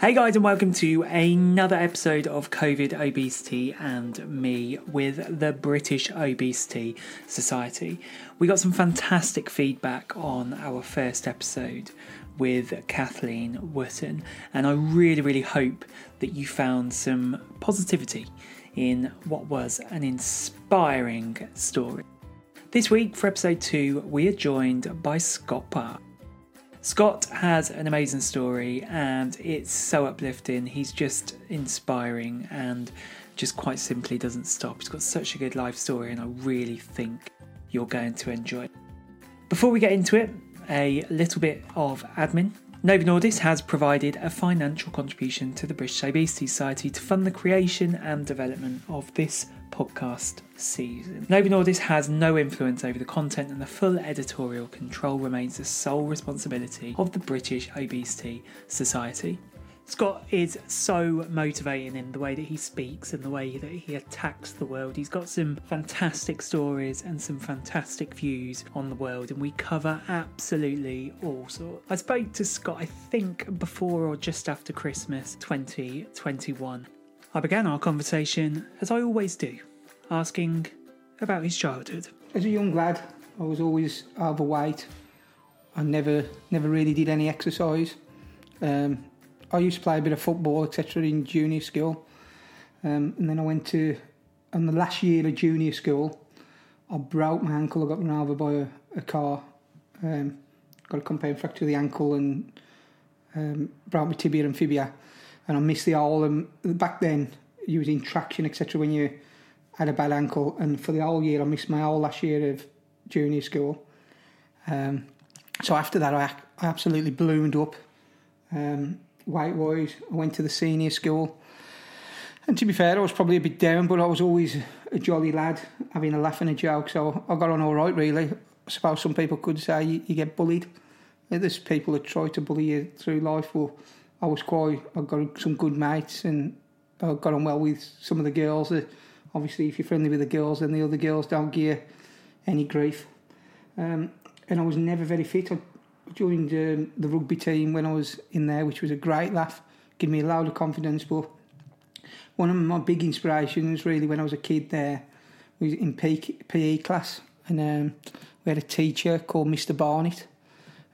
Hey guys, and welcome to another episode of COVID Obesity and me with the British Obesity Society. We got some fantastic feedback on our first episode with Kathleen Wotton, and I really, really hope that you found some positivity in what was an inspiring story. This week, for episode two, we are joined by Scott Parkes. Scott has an amazing story and it's so uplifting. He's just inspiring and just quite simply doesn't stop. He's got such a good life story and I really think you're going to enjoy it. Before we get into it, a little bit of admin. Novo Nordisk has provided a financial contribution to the British Obesity Society to fund the creation and development of this podcast season. Novo Nordisk has no influence over the content and the full editorial control remains the sole responsibility of the British Obesity Society. Scott is so motivating in the way that he speaks and the way that he attacks the world. He's got some fantastic stories and some fantastic views on the world, and we cover absolutely all sorts. I spoke to Scott, I think, before or just after Christmas 2021. I began our conversation, as I always do, asking about his childhood. As a young lad, I was always overweight. I never, never really did any exercise. Um, I used to play a bit of football, etc., in junior school, um, and then I went to, on the last year of junior school, I broke my ankle. I got run over by a, a car. Um, got a compound fracture of the ankle and um, broke my tibia and fibia and I missed the whole. Um, back then, using traction, etc. When you had a bad ankle, and for the whole year, I missed my whole last year of junior school. Um, so after that, I, I absolutely bloomed up. Um, weight wise, I went to the senior school. And to be fair, I was probably a bit down, but I was always a jolly lad, having a laugh and a joke. So I got on all right, really. I suppose some people could say you, you get bullied. There's people that try to bully you through life. Well, I was quite. I got some good mates, and I got on well with some of the girls. Obviously, if you're friendly with the girls, then the other girls don't give you any grief. Um, and I was never very fit. I joined um, the rugby team when I was in there, which was a great laugh, gave me a load of confidence. But one of my big inspirations, really, when I was a kid there, was in PE class, and um, we had a teacher called Mr. Barnett,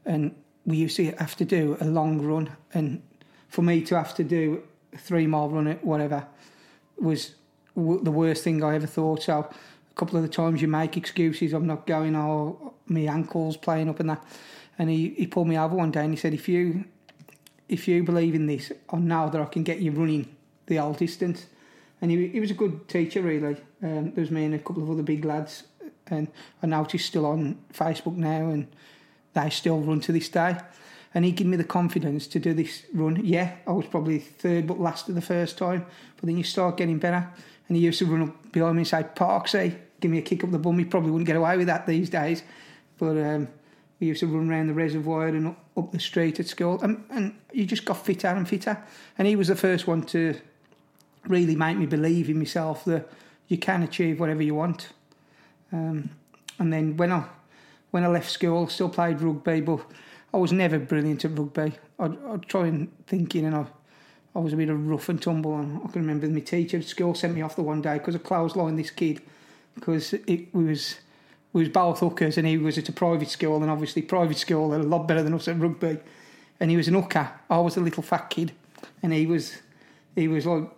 and we used to have to do a long run, and for me to have to do three mile run at whatever was w- the worst thing I ever thought. So a couple of the times you make excuses, I'm not going, or my ankles playing up and that. And he, he pulled me over one day and he said, if you if you believe in this, I know that I can get you running the old distance. And he, he was a good teacher, really. Um, there was me and a couple of other big lads, and I noticed still on Facebook now, and they still run to this day and he gave me the confidence to do this run. Yeah, I was probably third but last of the first time, but then you start getting better. And he used to run up behind me and say, Parksy, give me a kick up the bum. He probably wouldn't get away with that these days. But um, we used to run around the reservoir and up, the street at school. And, and you just got fitter and fitter. And he was the first one to really make me believe in myself that you can achieve whatever you want. Um, and then when I when I left school, still played rugby, but I was never brilliant at rugby. I'd, I'd try and think, you know, I was a bit of rough and tumble. And I can remember my teacher at school sent me off the one day because I clotheslined this kid because it was we was both hookers and he was at a private school and obviously private school are a lot better than us at rugby. And he was an hooker. I was a little fat kid, and he was he was like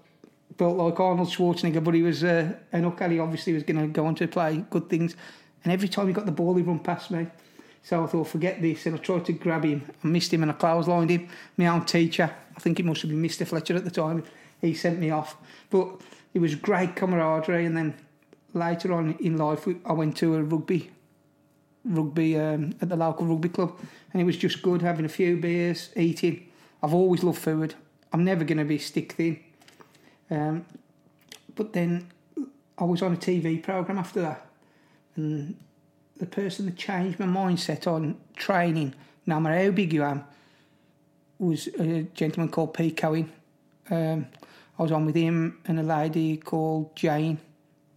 built like Arnold Schwarzenegger, but he was uh, an hooker. He obviously was going to go on to play good things. And every time he got the ball, he run past me. So I thought, forget this. And I tried to grab him. I missed him and I clotheslined him. My own teacher, I think it must have been Mr. Fletcher at the time, he sent me off. But it was great camaraderie. And then later on in life, I went to a rugby rugby um, at the local rugby club, and it was just good having a few beers, eating. I've always loved food. I'm never going to be stick thin. Um, but then I was on a TV program after that, and the person that changed my mindset on training, no matter how big you am, was a gentleman called Pete Cohen. Um, I was on with him and a lady called Jane,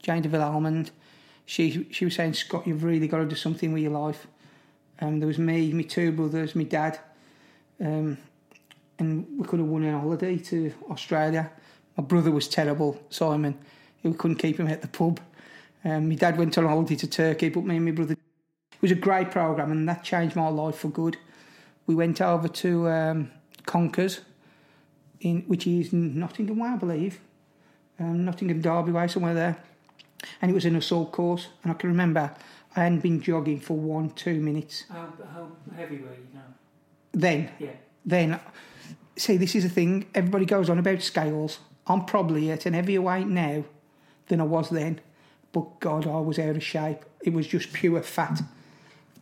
Jane Deville Almond. She she was saying, Scott, you've really got to do something with your life. Um, there was me, my two brothers, my dad. Um, and we could have won a holiday to Australia. My brother was terrible, Simon. We couldn't keep him at the pub. Um, my dad went on holiday to Turkey, but me and my brother. It was a great program, and that changed my life for good. We went over to um, Conkers, in which is Nottingham Way, I believe, um, Nottingham Derby Way, somewhere there. And it was an assault course, and I can remember I hadn't been jogging for one, two minutes. How, how heavy were you now? Then, Yeah. then, see, this is the thing. Everybody goes on about scales. I'm probably at an heavier weight now than I was then, but God, I was out of shape. It was just pure fat,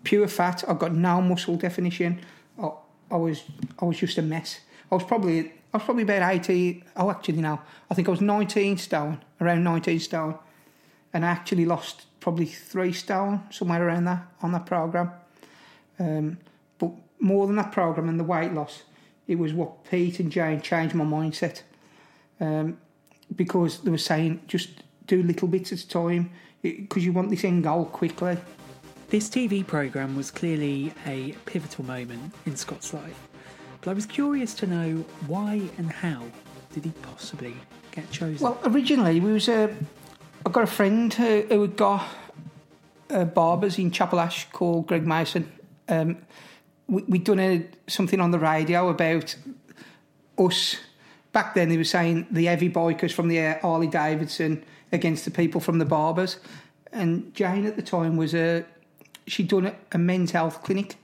pure fat. I got no muscle definition. I, I was, I was just a mess. I was probably, I was probably about 18. Oh, actually, no, I think I was 19 stone, around 19 stone, and I actually lost probably three stone somewhere around that on that program. Um, but more than that program and the weight loss, it was what Pete and Jane changed my mindset. Um, because they were saying just do little bits at a time because you want this end goal quickly. This TV programme was clearly a pivotal moment in Scott's life, but I was curious to know why and how did he possibly get chosen? Well, originally we was a. I got a friend who, who had got uh, barbers in Chapel Ash called Greg Mason. Um, we, we'd done a, something on the radio about us. Back then, they were saying the heavy bikers from the uh, Harley Davidson against the people from the barbers. And Jane at the time was a. She'd done a, a men's health clinic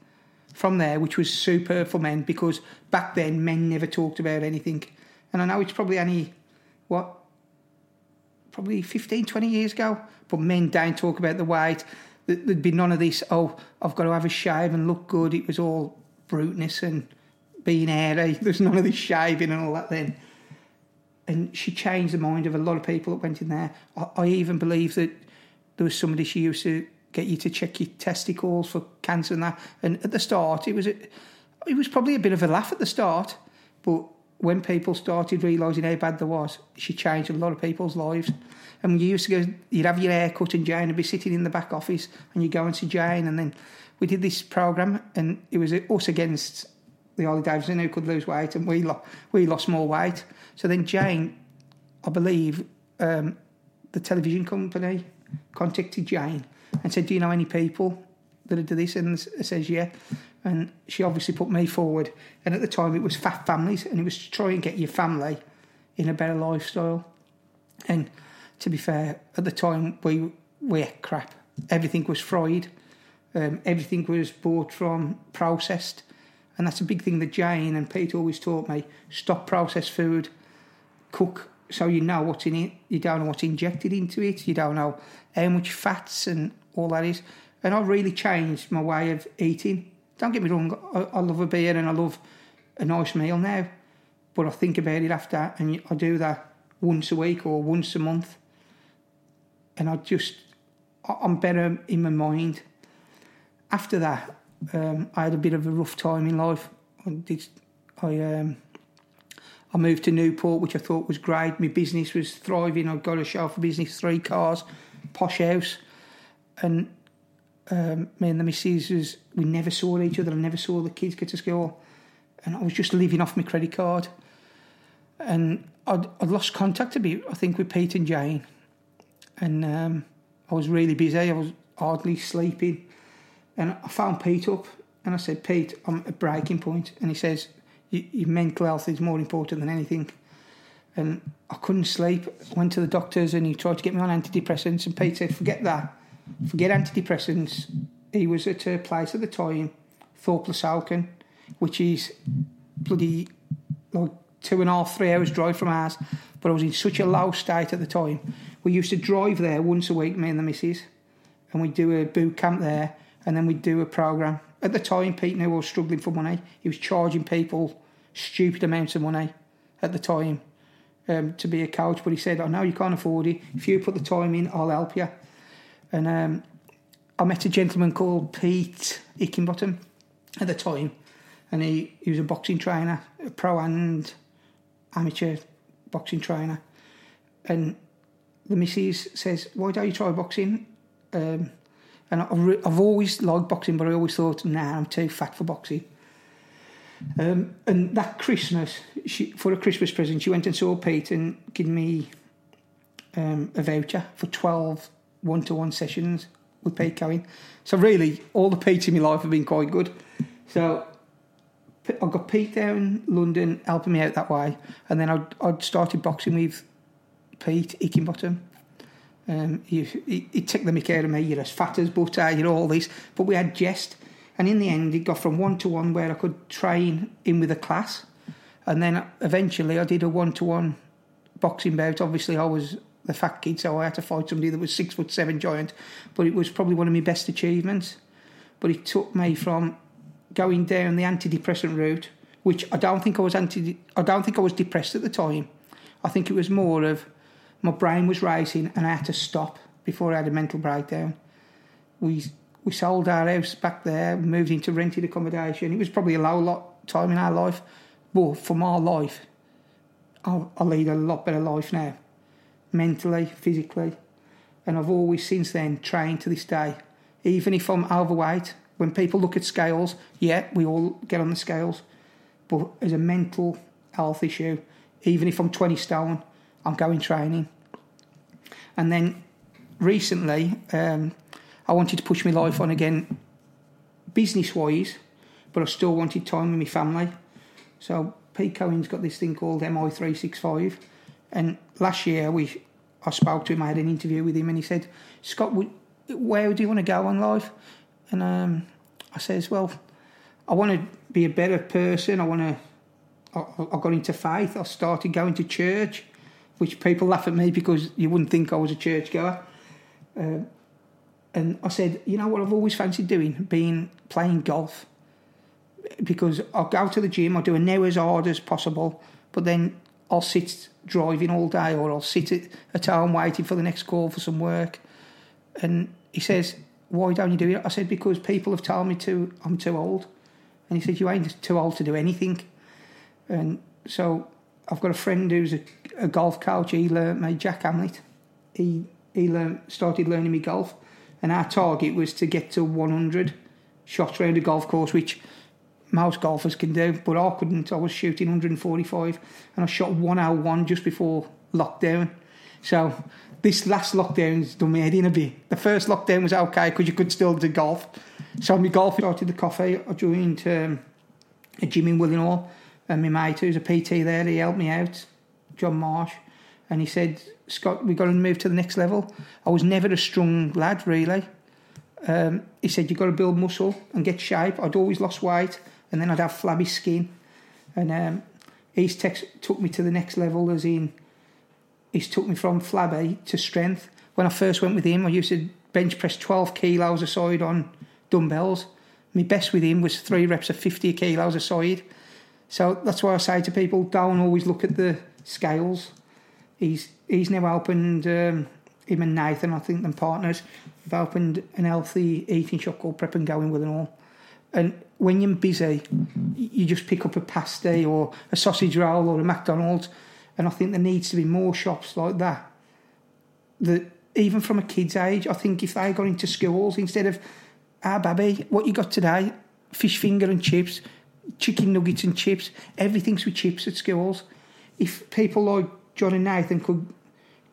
from there, which was super for men because back then men never talked about anything. And I know it's probably only, what, probably 15, 20 years ago, but men don't talk about the weight. There- There'd be none of this, oh, I've got to have a shave and look good. It was all bruteness and being hairy. There's none of this shaving and all that then. And she changed the mind of a lot of people that went in there. I, I even believe that there was somebody she used to get you to check your testicles for cancer and that. And at the start, it was a, it was probably a bit of a laugh at the start, but when people started realising how bad there was, she changed a lot of people's lives. And you used to go, you'd have your hair cut, and Jane would be sitting in the back office, and you go and see Jane. And then we did this programme, and it was us against the Harley Davidson who could lose weight, and we, lo- we lost more weight. So then Jane, I believe, um, the television company contacted Jane and said, Do you know any people that do this? And s- says, Yeah. And she obviously put me forward. And at the time, it was Fat Families, and it was to try and get your family in a better lifestyle. And to be fair, at the time, we, we ate crap. Everything was fried, um, everything was bought from processed. And that's a big thing that Jane and Pete always taught me stop processed food, cook so you know what's in it. You don't know what's injected into it. You don't know how much fats and all that is. And I've really changed my way of eating. Don't get me wrong, I, I love a beer and I love a nice meal now. But I think about it after, and I do that once a week or once a month. And I just, I'm better in my mind. After that, um, I had a bit of a rough time in life. I did, I um, I moved to Newport, which I thought was great. My business was thriving. I got a for business, three cars, posh house, and um, me and the missus was we never saw each other. I never saw the kids get to school, and I was just living off my credit card. And I'd, I'd lost contact a bit, I think, with Pete and Jane, and um, I was really busy. I was hardly sleeping, and I found Pete up, and I said, "Pete, I'm at breaking point," and he says, "Y- "Your mental health is more important than anything." And I couldn't sleep. Went to the doctors, and he tried to get me on antidepressants, and Peter, "Forget that, forget antidepressants." He was at a place at the time, Thorpe-le-Soken, which is bloody like two and a half, three hours drive from ours. But I was in such a low state at the time. We used to drive there once a week, me and the missus, and we'd do a boot camp there, and then we'd do a program. At the time, Pete knew I was struggling for money. He was charging people stupid amounts of money at the time um, to be a coach, but he said, "I know you can't afford it. If you put the time in, I'll help you." And um, I met a gentleman called Pete Hickinbottom at the time, and he, he was a boxing trainer, a pro and amateur boxing trainer. And the missus says, "Why don't you try boxing?" Um, and I've, re- I've always liked boxing, but I always thought, "Nah, I'm too fat for boxing." Um, and that Christmas, she, for a Christmas present, she went and saw Pete and gave me um, a voucher for 12 one to one sessions with Pete Cohen. So, really, all the Pete's in my life have been quite good. So, I got Pete down in London helping me out that way. And then I'd, I'd started boxing with Pete Hickinbottom. Um, he, he, he took the mick out of me, you're as fat as butter, you're all this. But we had jest. And in the end, it got from one to one where I could train in with a class. And then eventually I did a one to one boxing bout. Obviously, I was the fat kid, so I had to fight somebody that was six foot seven giant. But it was probably one of my best achievements. But it took me from going down the antidepressant route, which I don't think I was anti. I don't think I was depressed at the time. I think it was more of my brain was racing and I had to stop before I had a mental breakdown. We we sold our house back there, moved into rented accommodation. It was probably a low lot time in our life, but for my life, I, I lead a lot better life now, mentally, physically, and I've always since then trained to this day. Even if I'm overweight, when people look at scales, yeah, we all get on the scales, but as a mental health issue, even if I'm 20 stone, I'm going training. And then recently, um, I wanted to push my life on again, business wise, but I still wanted time with my family. So Pete Cohen's got this thing called MI365, and last year we I spoke to him. I had an interview with him, and he said, "Scott, where do you want to go in life?" And um, I says, "Well, I want to be a better person. I want to." I, I got into faith. I started going to church which people laugh at me because you wouldn't think I was a churchgoer. Uh, and I said, you know what I've always fancied doing? Being playing golf. Because I'll go to the gym, I'll do a now as hard as possible, but then I'll sit driving all day or I'll sit at, at home waiting for the next call for some work. And he says, why don't you do it? I said, because people have told me to, I'm too old. And he said, you ain't too old to do anything. And so I've got a friend who's a, a golf coach. He learned me Jack Hamlet. He he learned, started learning me golf, and our target was to get to 100 shots around a golf course, which most golfers can do, but I couldn't. I was shooting 145, and I shot 101 just before lockdown. So this last lockdown's done me head in a bit. The first lockdown was okay because you could still do golf. So my golf started the coffee. I joined um, a gym in Willenhall and my mate who's a PT there, he helped me out, John Marsh, and he said, Scott, we've got to move to the next level. I was never a strong lad, really. Um, he said, you've got to build muscle and get shape. I'd always lost weight, and then I'd have flabby skin. And um, he's took me to the next level, as in, he's took me from flabby to strength. When I first went with him, I used to bench press 12 kilos a side on dumbbells. My best with him was three reps of 50 kilos a side. So that's why I say to people, don't always look at the scales. He's he's now opened um, him and Nathan, I think, them partners, have opened an healthy eating shop called Prep and Go in Willenhall. And when you're busy, you just pick up a pasty or a sausage roll or a McDonald's. And I think there needs to be more shops like that. That even from a kid's age, I think if they got into schools instead of, ah, baby, what you got today? Fish finger and chips chicken nuggets and chips. Everything's with chips at schools. If people like John and Nathan could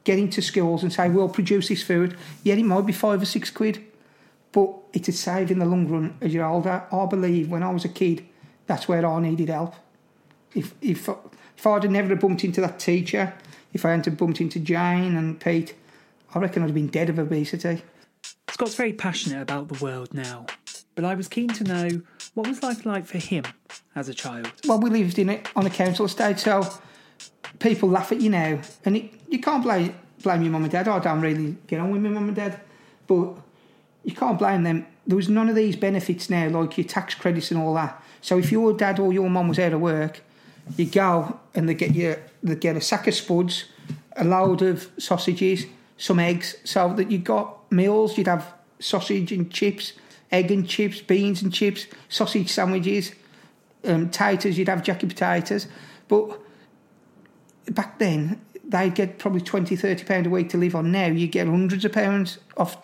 get into schools and say, we'll produce this food, yeah, it might be five or six quid, but it's a save in the long run as you're older. I believe when I was a kid, that's where I needed help. If, if, if I'd have never bumped into that teacher, if I hadn't bumped into Jane and Pete, I reckon I'd have been dead of obesity. Scott's very passionate about the world now, but I was keen to know what was life like for him as a child. Well, we lived in it on a council estate, so people laugh at you now, and it, you can't blame blame your mum and dad. I don't really get on with my mum and dad, but you can't blame them. There was none of these benefits now, like your tax credits and all that. So if your dad or your mum was out of work, you go and they get you they get a sack of spuds, a load of sausages, some eggs, so that you got meals. You'd have sausage and chips egg and chips, beans and chips, sausage sandwiches, um, taters, you'd have jacket potatoes. But back then, they'd get probably 20, 30 pounds a week to live on. Now you get hundreds of pounds off.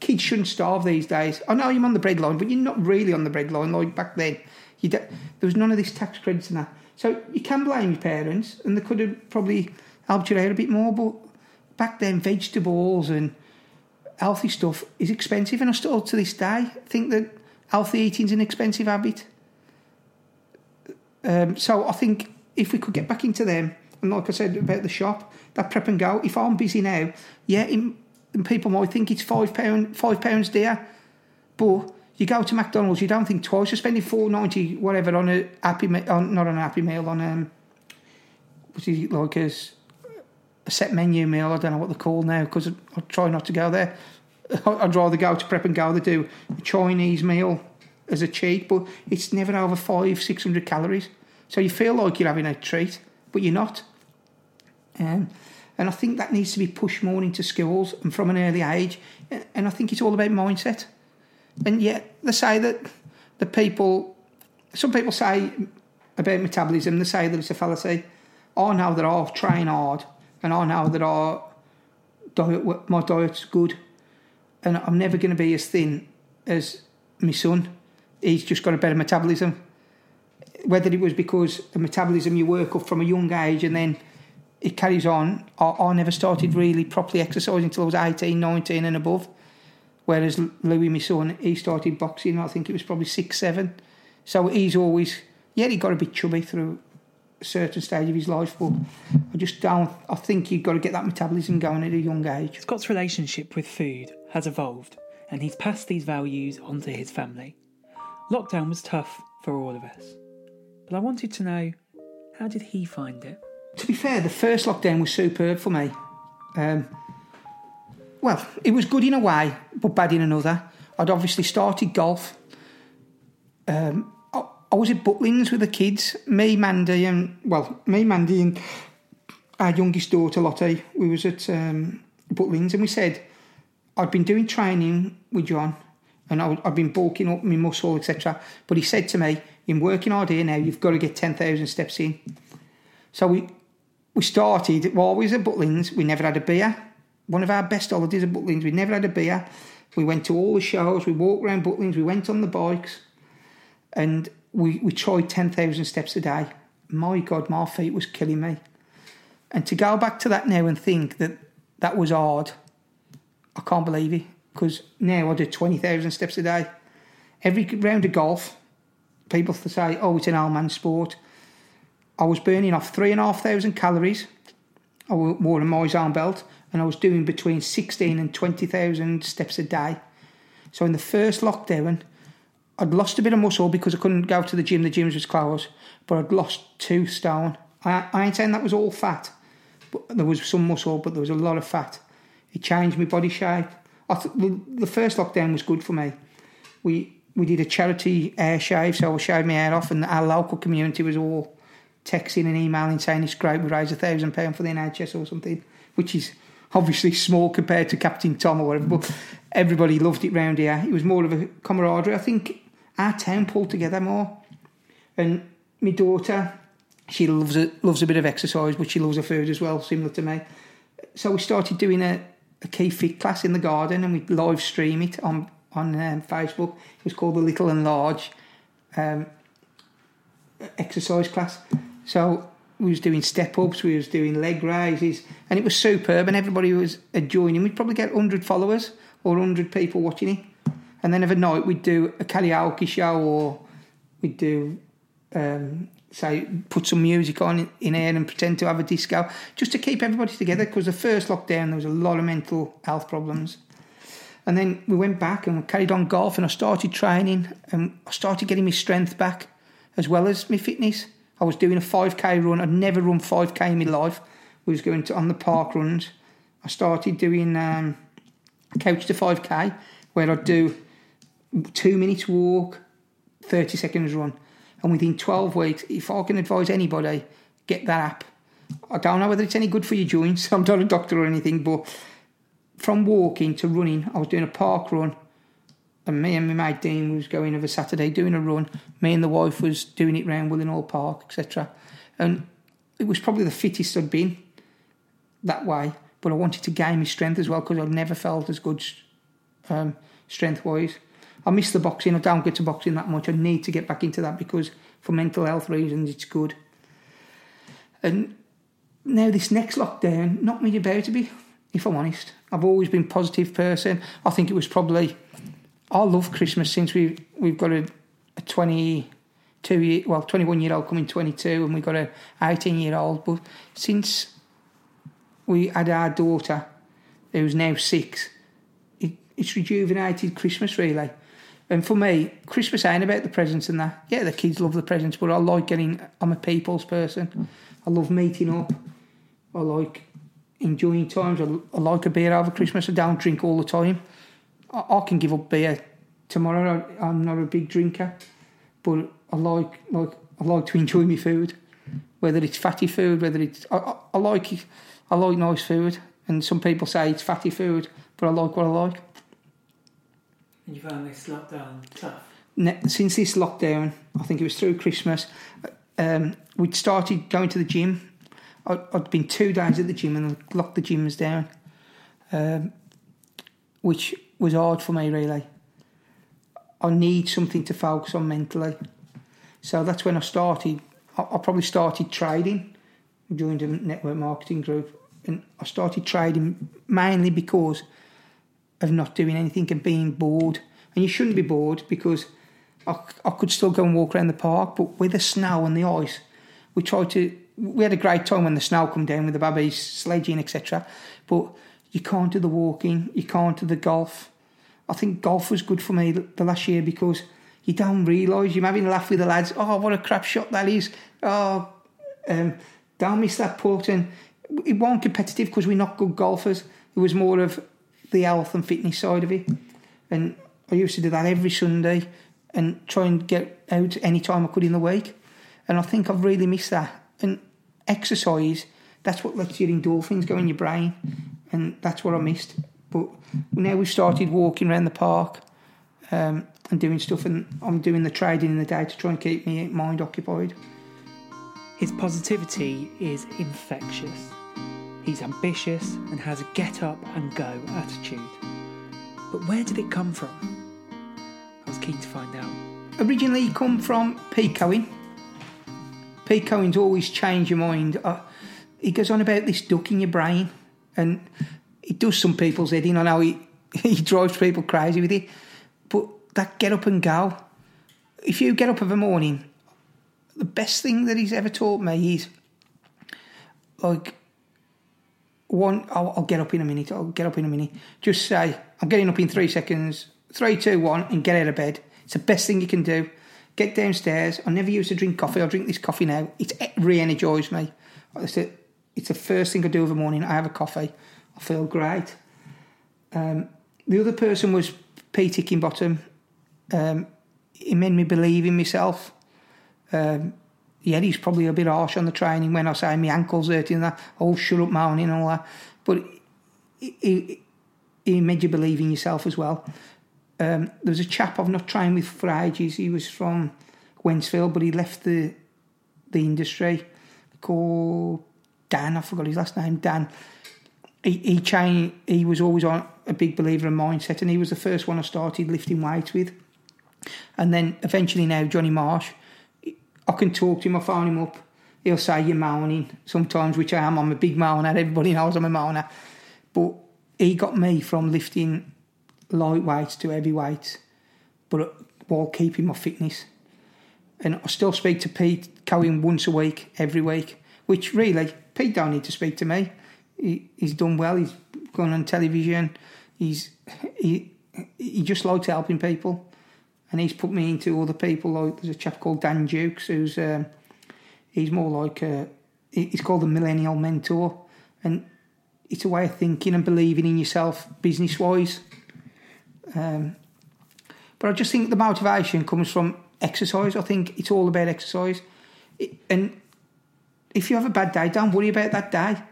Kids shouldn't starve these days. I know you're on the bread line, but you're not really on the bread line like back then. There was none of this tax credits and that. So you can blame your parents, and they could have probably helped you out a bit more. But back then, vegetables and healthy stuff is expensive, and I still to this day think that healthy eating is an expensive habit. Um, so I think if we could get back into them, and like I said about the shop, that prep and go. If I'm busy now, yeah, in, and people might think it's five pound, five pounds dear, but you go to McDonald's, you don't think twice. You're spending four ninety whatever on a happy, on, not on a happy meal, on um, what is it like as a set menu meal? I don't know what they're called now because I, I try not to go there. I'd rather go to prep and go. They do a Chinese meal as a cheat, but it's never over five, six hundred calories. So you feel like you're having a treat, but you're not. Um, and I think that needs to be pushed more into schools and from an early age. And I think it's all about mindset. And yet they say that the people, some people say about metabolism, they say that it's a fallacy. I know that I train hard and I know that I diet, my diet's good and I'm never going to be as thin as my son. He's just got a better metabolism. Whether it was because the metabolism you work up from a young age and then it carries on. I, never started really properly exercising until I was 18, 19 and above. Whereas Louis, my son, he started boxing, I think it was probably six, seven. So he's always, yeah, he got a bit chubby through a certain stage of his life, but I just don't, I think you've got to get that metabolism going at a young age. Scott's relationship with food has evolved, and he's passed these values onto his family. Lockdown was tough for all of us, but I wanted to know how did he find it? To be fair, the first lockdown was superb for me. Um, well, it was good in a way, but bad in another. I'd obviously started golf. Um, I, I, was at Butlins with the kids, me, Mandy, and well, me, Mandy, and our youngest daughter Lottie. We was at um, Butlins, and we said I'd been doing training with John, and I, I'd been bulking up my muscle, etc. But he said to me, "In working hard here now, you've got to get ten thousand steps in." So we we started we was at Butlins. We never had a beer. One of our best holidays at Butlins. We never had a beer. We went to all the shows. We walked around Butlins. We went on the bikes, and we we tried ten thousand steps a day. My God, my feet was killing me. And to go back to that now and think that that was hard, I can't believe it. Because now I do twenty thousand steps a day. Every round of golf, people say, "Oh, it's an old man sport." I was burning off three and a half thousand calories. I wore a Moise arm belt and I was doing between 16 and 20,000 steps a day. So in the first lockdown, I'd lost a bit of muscle because I couldn't go to the gym, the gyms was closed, but I'd lost two stone. I, I ain't saying that was all fat, but there was some muscle, but there was a lot of fat. It changed my body shape. Th- the, the first lockdown was good for me. We we did a charity hair shave, so I shaved my hair off, and our local community was all texting and emailing saying it's great, we raised a thousand pound for the NHS or something, which is obviously small compared to Captain Tom or whatever. But everybody loved it round here. It was more of a camaraderie. I think our town pulled together more. And my daughter, she loves a, loves a bit of exercise, but she loves her food as well, similar to me. So we started doing a, a key fit class in the garden, and we live stream it on on um, Facebook. It was called the Little and Large um, exercise class. So we was doing step ups, we was doing leg raises, and it was superb. And everybody was joining. We'd probably get hundred followers or hundred people watching it. And then every night we'd do a karaoke show, or we'd do um, say put some music on in here and pretend to have a disco, just to keep everybody together. Because the first lockdown there was a lot of mental health problems. And then we went back and carried on golf, and I started training, and I started getting my strength back, as well as my fitness. I was doing a 5k run. I'd never run 5k in my life. We was going to on the park runs. I started doing um, couch to 5k, where I'd do two minutes walk, 30 seconds run. And within 12 weeks, if I can advise anybody, get that app. I don't know whether it's any good for your joints. I'm not a doctor or anything, but from walking to running, I was doing a park run and me and my mate Dean was going over Saturday doing a run. Me and the wife was doing it round Willenhall Park, etc. And it was probably the fittest I'd been that way. But I wanted to gain my strength as well because I'd never felt as good um, strength wise. I miss the boxing. I don't get to boxing that much. I need to get back into that because for mental health reasons, it's good. And now this next lockdown, not me about to be, if I'm honest. I've always been positive person. I think it was probably, I love Christmas since we we've got a, a 22 year, well, 21 year old coming 22, and we've got a 18 year old. But since we had our daughter, who's now six, it, it's rejuvenated Christmas really. And for me, Christmas ain't about the presents and that. Yeah, the kids love the presents, but I like getting. I'm a people's person. I love meeting up. I like enjoying times. I, I like a beer over Christmas. I don't drink all the time. I, I can give up beer tomorrow. I, I'm not a big drinker, but I like like I like to enjoy my food, whether it's fatty food, whether it's I, I, I like I like nice food. And some people say it's fatty food, but I like what I like. And you found this lockdown tough? Since this lockdown, I think it was through Christmas, um, we'd started going to the gym. I'd been two days at the gym and I locked the gyms down, um, which was hard for me really. I need something to focus on mentally. So that's when I started. I, I probably started trading, joined a network marketing group, and I started trading mainly because of not doing anything and being bored. And you shouldn't be bored because I, I could still go and walk around the park, but with the snow and the ice, we tried to. We had a great time when the snow come down with the babies sledging, etc. But you can't do the walking, you can't do the golf. I think golf was good for me the last year because you don't realise you're having a laugh with the lads. Oh, what a crap shot that is! Oh, um, don't miss that putt. And it wasn't competitive because we're not good golfers. It was more of the health and fitness side of it. And I used to do that every Sunday and try and get out any time I could in the week. And I think I've really missed that. And exercise, that's what lets your endorphins go in your brain. And that's what I missed. But now we've started walking around the park um, and doing stuff. And I'm doing the trading in the day to try and keep my mind occupied. His positivity is infectious. He's ambitious and has a get up and go attitude. But where did it come from? I was keen to find out. originally he come from Cohen. Pete Cohen's always change your mind. Uh, he goes on about this duck in your brain, and it does some people's head in. I know he, he drives people crazy with it, but that get up and go. If you get up of a morning, the best thing that he's ever taught me is like one. I'll, I'll get up in a minute. I'll get up in a minute. Just say I'm getting up in three seconds. Three, two, one, and get out of bed. It's the best thing you can do. Get downstairs. I never used to drink coffee. I'll drink this coffee now. It re-energized me. It's the, it's the first thing I do the morning. I have a coffee. I feel great. Um, the other person was Pete Hickinbottom. Um, he made me believe in myself. Um, yeah, he's probably a bit harsh on the training when I say my ankle's hurting and that. Oh, shut up, moaning and all that. But he, he, he made you believe in yourself as well. Um, there was a chap I've not trained with for ages. He was from Wednesfield, but he left the the industry called Dan. I forgot his last name. Dan. He he changed, He was always on a big believer in mindset, and he was the first one I started lifting weights with. And then eventually now Johnny Marsh, I can talk to him. I phone him up. He'll say you're moaning sometimes, which I am. I'm a big moaner. Everybody knows I'm a moaner. But he got me from lifting light weights to heavy weights, but while keeping my fitness. And I still speak to Pete Cohen once a week, every week, which really, Pete don't need to speak to me. He, he's done well, he's gone on television, he's he, he just likes helping people. And he's put me into other people, like there's a chap called Dan Dukes, who's um, he's more like a, he's called the millennial mentor. And it's a way of thinking and believing in yourself business wise. Um, but I just think the motivation comes from exercise. I think it's all about exercise. It, and if you have a bad day, don't worry about that day.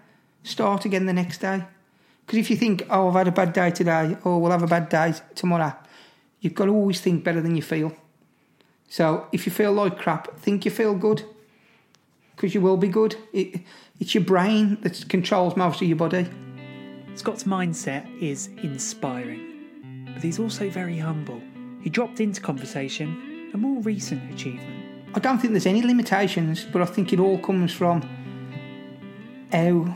Start again the next day. Because if you think, oh, I've had a bad day today, or we'll have a bad day tomorrow, you've got to always think better than you feel. So if you feel like crap, think you feel good. Because you will be good. It, it's your brain that controls most of your body. Scott's mindset is inspiring, but he's also very humble. he dropped into conversation a more recent achievement. I don't think there's any limitations, but I think it all comes from how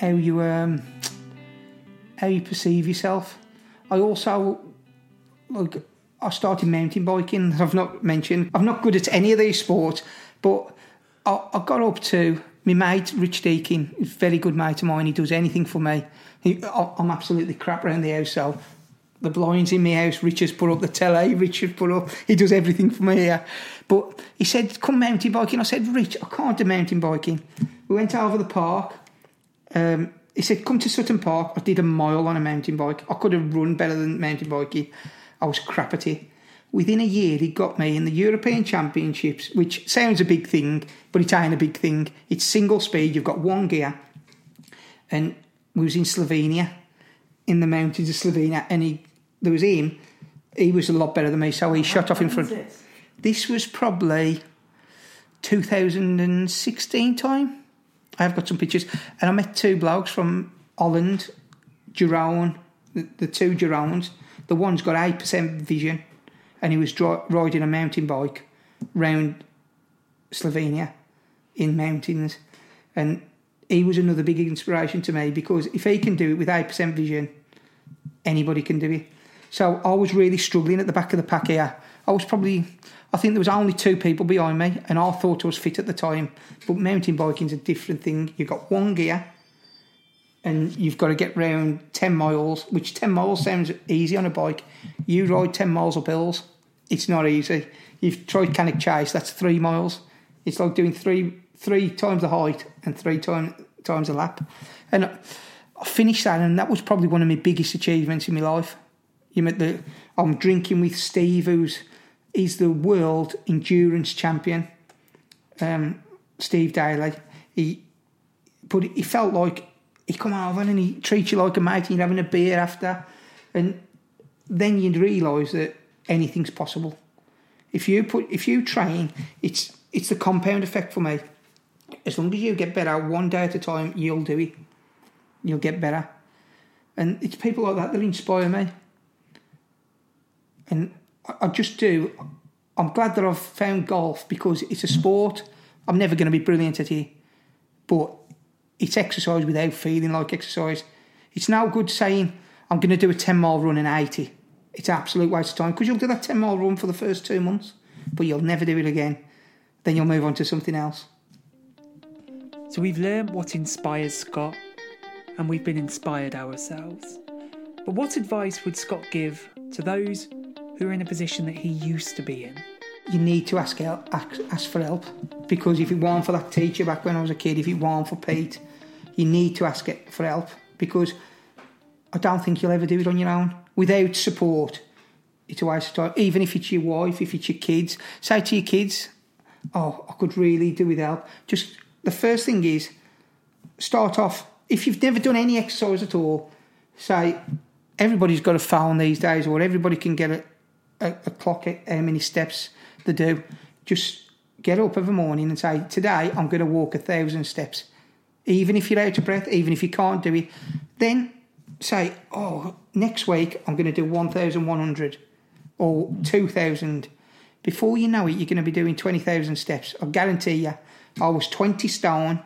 how you um, how you perceive yourself. I also like I started mountain biking. I've not mentioned I'm not good at any of these sports, but I, I got up to my mate Rich Deakin. He's a very good mate of mine. He does anything for me. He, I, I'm absolutely crap around the house, so the blinds in my house. Richard's put up the telly. Richard put up. He does everything for me here. But he said, "Come mountain biking." I said, "Rich, I can't do mountain biking." We went over the park. Um, he said, "Come to Sutton Park." I did a mile on a mountain bike. I could have run better than mountain biking. I was crap at it. Within a year, he got me in the European Championships, which sounds a big thing, but it ain't a big thing. It's single speed. You've got one gear, and we was in Slovenia, in the mountains of Slovenia, and he there was him. He was a lot better than me, so he shot off in front. This was probably 2016 time. I have got some pictures, and I met two blokes from Holland, Jerome, the, the two Jeromes. The one's got eight percent vision, and he was riding a mountain bike round Slovenia in mountains, and he was another big inspiration to me because if he can do it with eight percent vision, anybody can do it. So I was really struggling at the back of the pack here. I was probably, I think there was only two people behind me, and I thought I was fit at the time. But mountain biking's a different thing. You've got one gear, and you've got to get round ten miles, which ten miles sounds easy on a bike. You ride ten miles up hills, it's not easy. You've tried Cannock Chase, that's three miles. It's like doing three three times the height and three times times a lap. And I finished that, and that was probably one of my biggest achievements in my life. You met the I'm drinking with Steve, who's he's the world endurance champion. Um, Steve Daly. He but he felt like he come over and he treats you like a mate and you're having a beer after. And then you'd realise that anything's possible. If you put if you train, it's it's the compound effect for me. As long as you get better one day at a time, you'll do it. You'll get better. And it's people like that that inspire me. And I just do. I'm glad that I've found golf because it's a hmm. sport. I'm never going to be brilliant at it, but it's exercise without feeling like exercise. It's now good saying I'm going to do a 10 mile run in 80. It's absolute waste of time because you'll do that 10 mile run for the first two months, but you'll never do it again. Then you'll move on to something else. So we've learned what inspires Scott, and we've been inspired ourselves. But what advice would Scott give to those who are in a position that he used to be in? You need to ask help, ask, ask for help because if it weren't for that teacher back when I was a kid, if it weren't for Pete, you need to ask it for help because I don't think you'll ever do it on your own without support. It's a waste of. Even if it's your wife, if it's your kids, say to your kids, "Oh, I could really do with help." Just the first thing is start off. If you've never done any exercise at all, say everybody's got a phone these days, or everybody can get a, a, a clock how many steps they do. Just get up every morning and say, Today I'm going to walk a thousand steps. Even if you're out of breath, even if you can't do it, then say, Oh, next week I'm going to do 1,100 or 2,000. Before you know it, you're going to be doing 20,000 steps. I guarantee you, I was 20 stone.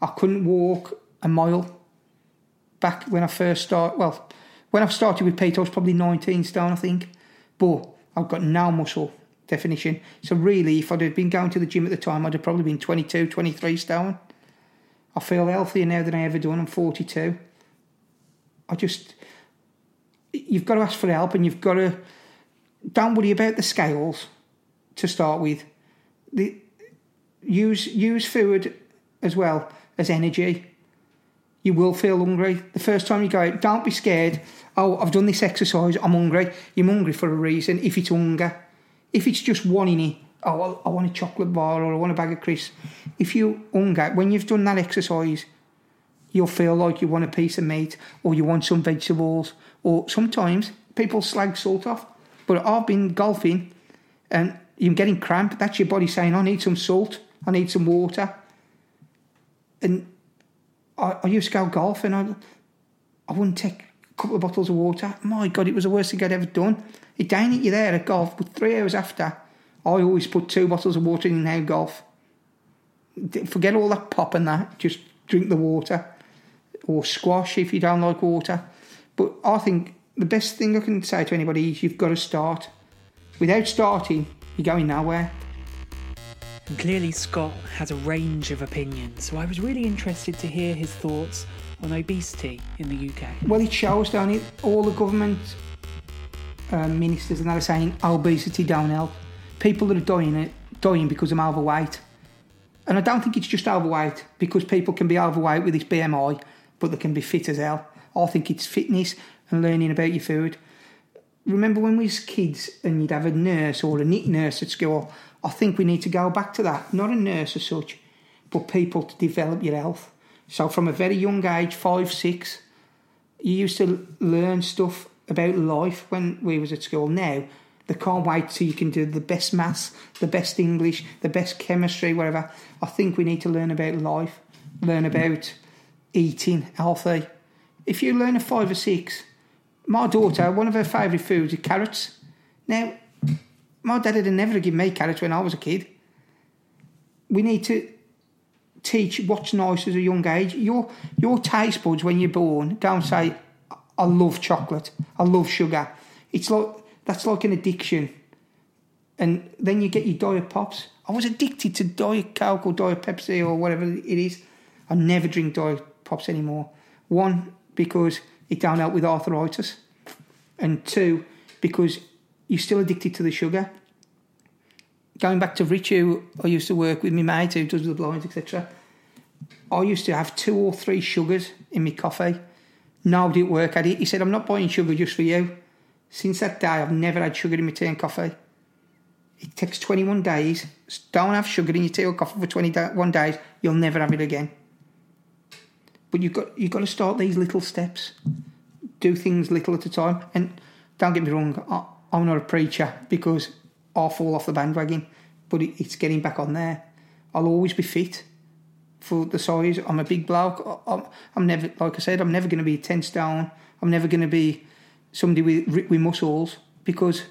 I couldn't walk a mile back when I first started. Well, when I started with Pete, I was probably 19 stone, I think. But I've got now muscle definition. So really, if I'd have been going to the gym at the time, I'd have probably been 22, 23 stone. I feel healthier now than I ever done. I'm 42. I just, you've got to ask for help and you've got to, don't worry about the scales to start with. The, use, use food as well as energy. You will feel hungry. The first time you go out, don't be scared. Oh, I've done this exercise, I'm hungry. You're hungry for a reason. If it's hunger, if it's just wanting it, oh, I want a chocolate bar or I want a bag of crisps. If you hunger, when you've done that exercise, you'll feel like you want a piece of meat or you want some vegetables. Or sometimes people slag salt off. But I've been golfing and you're getting cramp. That's your body saying, I need some salt, I need some water. And I, I used to go golf and I, I wouldn't take couple of bottles of water. My God, it was the worst thing I'd ever done. It ain't it you there at golf, but three hours after, I always put two bottles of water in now golf. Forget all that pop and that. Just drink the water, or squash if you don't like water. But I think the best thing I can say to anybody is you've got to start. Without starting, you're going nowhere. And clearly, Scott has a range of opinions, so I was really interested to hear his thoughts on obesity in the UK. Well, it shows, don't it? All the government uh, ministers and that are saying obesity don't help. People that are dying, it, dying because I'm overweight. And I don't think it's just overweight because people can be overweight with this BMI, but they can be fit as hell. I think it's fitness and learning about your food. Remember when we was kids and you'd have a nurse or a nit nurse at school? I think we need to go back to that. Not a nurse as such, but people to develop your health. So from a very young age, five, six, you used to learn stuff about life when we was at school. Now they can't wait till you can do the best maths, the best English, the best chemistry, whatever. I think we need to learn about life, learn about eating healthy. If you learn at five or six, my daughter, one of her favourite foods is carrots. Now, my dad had never given me carrots when I was a kid. We need to teach what's nice at a young age. Your your taste buds when you're born don't say, I love chocolate, I love sugar. It's like that's like an addiction. And then you get your diet pops. I was addicted to diet coke or diet Pepsi or whatever it is. I never drink diet pops anymore. One, because it don't help with arthritis. And two, because you're still addicted to the sugar. Going back to Rich, who I used to work with, my mate who does the blinds, etc. I used to have two or three sugars in my coffee. Nobody at work had it. He said, I'm not buying sugar just for you. Since that day, I've never had sugar in my tea and coffee. It takes 21 days. Don't have sugar in your tea or coffee for 21 days. You'll never have it again. But you've got you've got to start these little steps. Do things little at a time. And don't get me wrong, I, am not a preacher because I fall off the bandwagon. But it, it's getting back on there. I'll always be fit for the size. I'm a big bloke. I'm, never, like I said, I'm never going to be 10 stone. I'm never going to be somebody with, with muscles because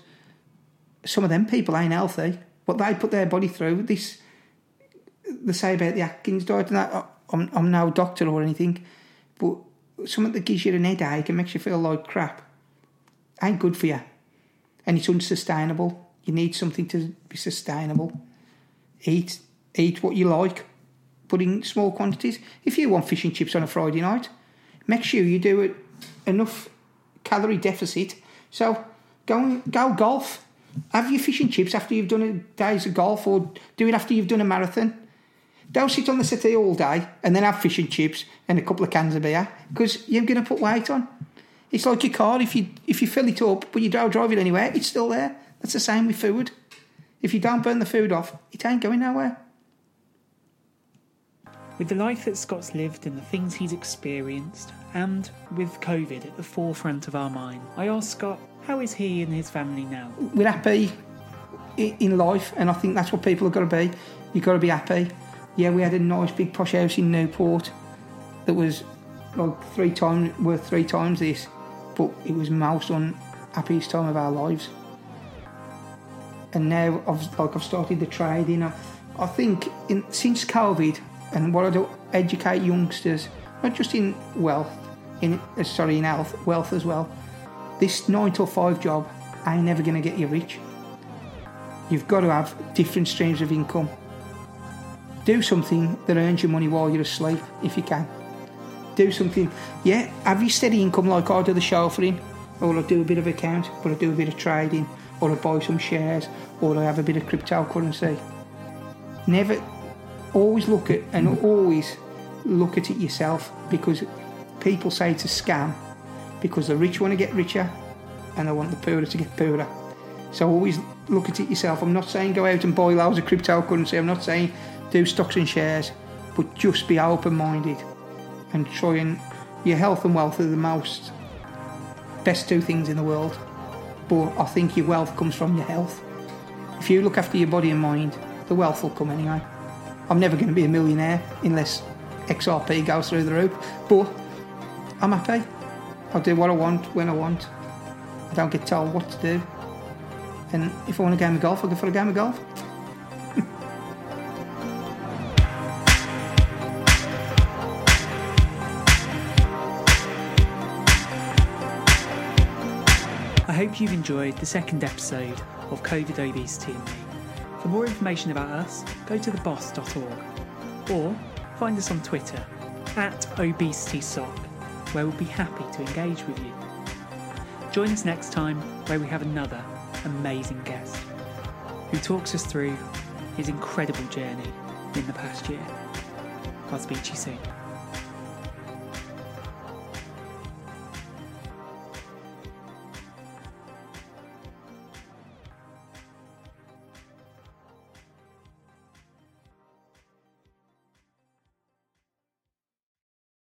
some of them people ain't healthy. What they put their body through, this, they say about the Atkins diet and that, I'm, I'm no doctor or anything, but something that gives you an headache and makes you feel like crap ain't good for you. And it's unsustainable. You need something to be sustainable. Eat eat what you like, but in small quantities. If you want fish and chips on a Friday night, make sure you do it enough calorie deficit. So go go golf. Have your fish and chips after you've done a days of golf, or do it after you've done a marathon. Don't sit on the settee all day and then have fish and chips and a couple of cans of beer because you're going to put weight on. It's like your car. If you if you fill it up but you don't drive it anywhere, it's still there. That's the same with food. If you don't burn the food off, it ain't going nowhere. With the life that Scott's lived and the things he's experienced, and with COVID at the forefront of our mind, I asked Scott, how is he and his family now? We're happy in life, and I think that's what people have got to be. You've got to be happy yeah, we had a nice big posh house in Newport that was like three times worth three times this, but it was most unhappiest time of our lives. And now I've like I've started the trading. I, I think in, since COVID and what I do educate youngsters, not just in wealth, in uh, sorry in health, wealth as well. This nine to five job ain't never gonna get you rich. You've got to have different streams of income do something that earns you money while you're asleep, if you can. Do something, yeah, have you steady income like I do the chauffeuring, or I do a bit of account, but I do a bit of trading, or I buy some shares, or I have a bit of cryptocurrency. Never, always look at, and hmm. always look at it yourself, because people say it's a scam, because the rich want to get richer, and they want the poorer to get poorer. So always look at it yourself. I'm not saying go out and buy loads of cryptocurrency. I'm not saying do stocks and shares, but just be open minded and try and your health and wealth are the most best two things in the world. But I think your wealth comes from your health. If you look after your body and mind, the wealth will come anyway. I'm never going to be a millionaire unless XRP goes through the roof, but I'm happy. I'll do what I want when I want. I don't get told what to do. And if I want a game of golf, I'll go for a game of golf. Hope you've enjoyed the second episode of COVID Obesity and Me. For more information about us, go to theboss.org or find us on Twitter at ObesitySoc, where we'll be happy to engage with you. Join us next time where we have another amazing guest who talks us through his incredible journey in the past year. I'll speak to you soon.